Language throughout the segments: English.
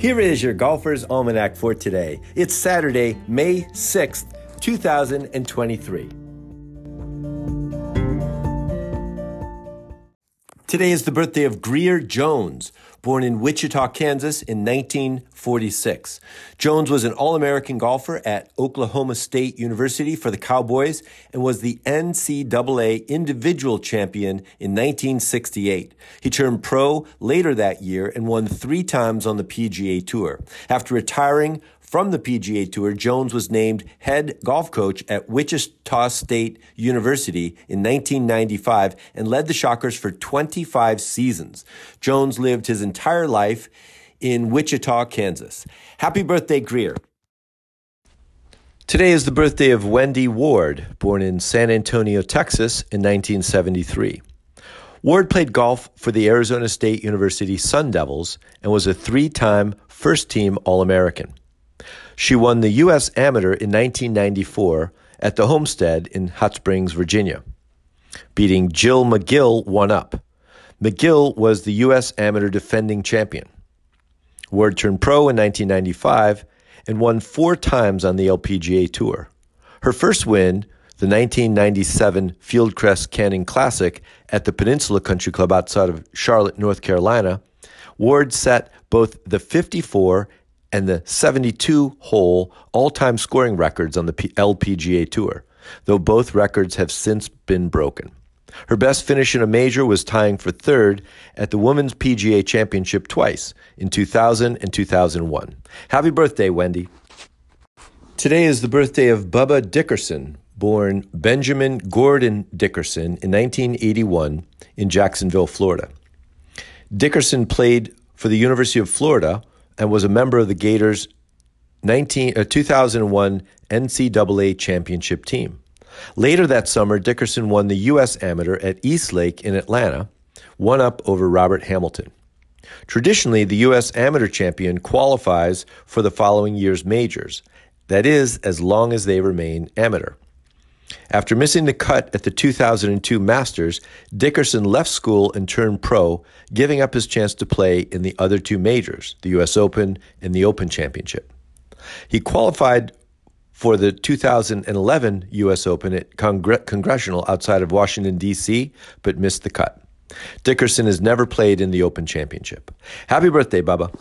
Here is your Golfer's Almanac for today. It's Saturday, May 6th, 2023. Today is the birthday of Grier Jones, born in Wichita, Kansas in 1946. Jones was an All American golfer at Oklahoma State University for the Cowboys and was the NCAA individual champion in 1968. He turned pro later that year and won three times on the PGA Tour. After retiring from the PGA Tour, Jones was named head golf coach at Wichita State University in 1995 and led the Shockers for 25 seasons. Jones lived his entire life in Wichita, Kansas. Happy birthday, Grier. Today is the birthday of Wendy Ward, born in San Antonio, Texas in 1973. Ward played golf for the Arizona State University Sun Devils and was a three time first team All American. She won the U.S. Amateur in 1994 at the Homestead in Hot Springs, Virginia, beating Jill McGill one up. McGill was the U.S. Amateur defending champion. Ward turned pro in 1995 and won four times on the LPGA Tour. Her first win, the 1997 Fieldcrest Cannon Classic at the Peninsula Country Club outside of Charlotte, North Carolina, Ward set both the 54 and the 72 hole all time scoring records on the LPGA Tour, though both records have since been broken. Her best finish in a major was tying for third at the Women's PGA Championship twice in 2000 and 2001. Happy birthday, Wendy. Today is the birthday of Bubba Dickerson, born Benjamin Gordon Dickerson in 1981 in Jacksonville, Florida. Dickerson played for the University of Florida and was a member of the Gators 19, uh, 2001 NCAA championship team. Later that summer, Dickerson won the U.S. Amateur at East Lake in Atlanta, one up over Robert Hamilton. Traditionally, the U.S. Amateur champion qualifies for the following year's majors, that is, as long as they remain amateur. After missing the cut at the 2002 Masters, Dickerson left school and turned pro, giving up his chance to play in the other two majors, the U.S. Open and the Open Championship. He qualified for the 2011 U.S. Open at Congre- Congressional outside of Washington, D.C., but missed the cut. Dickerson has never played in the Open Championship. Happy birthday, Bubba.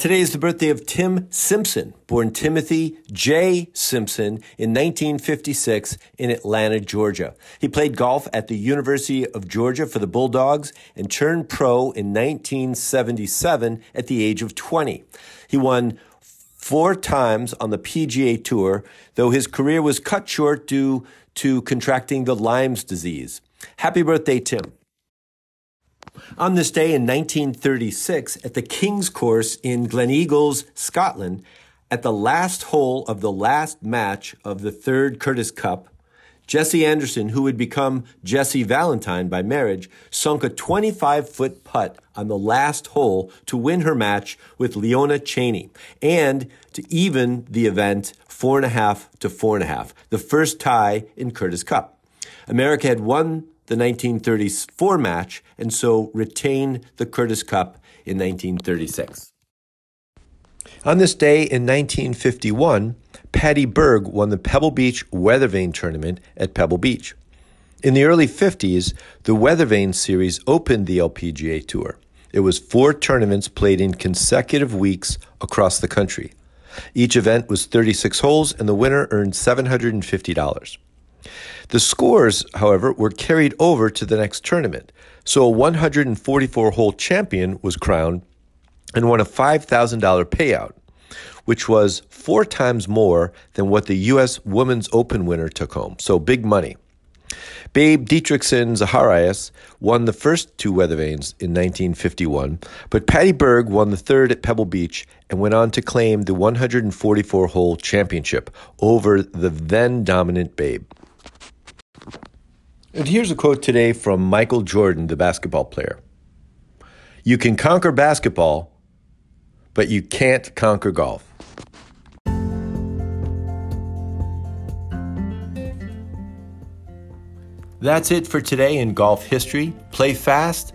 Today is the birthday of Tim Simpson, born Timothy J. Simpson in 1956 in Atlanta, Georgia. He played golf at the University of Georgia for the Bulldogs and turned pro in 1977 at the age of 20. He won four times on the PGA Tour, though his career was cut short due to contracting the Lyme's disease. Happy birthday, Tim. On this day in 1936, at the King's Course in Gleneagles, Scotland, at the last hole of the last match of the third Curtis Cup, Jessie Anderson, who would become Jessie Valentine by marriage, sunk a 25 foot putt on the last hole to win her match with Leona Cheney and to even the event four and a half to four and a half, the first tie in Curtis Cup. America had won the 1934 match and so retained the Curtis Cup in 1936. On this day in 1951, Patty Berg won the Pebble Beach Weathervane Tournament at Pebble Beach. In the early 50s, the Weathervane Series opened the LPGA Tour. It was four tournaments played in consecutive weeks across the country. Each event was 36 holes, and the winner earned $750. The scores, however, were carried over to the next tournament, so a 144 hole champion was crowned and won a $5,000 payout, which was four times more than what the U.S. Women's Open winner took home. So big money. Babe Didrikson Zaharias won the first two Weathervanes in 1951, but Patty Berg won the third at Pebble Beach and went on to claim the 144 hole championship over the then dominant Babe. And here's a quote today from Michael Jordan, the basketball player You can conquer basketball, but you can't conquer golf. That's it for today in golf history. Play fast,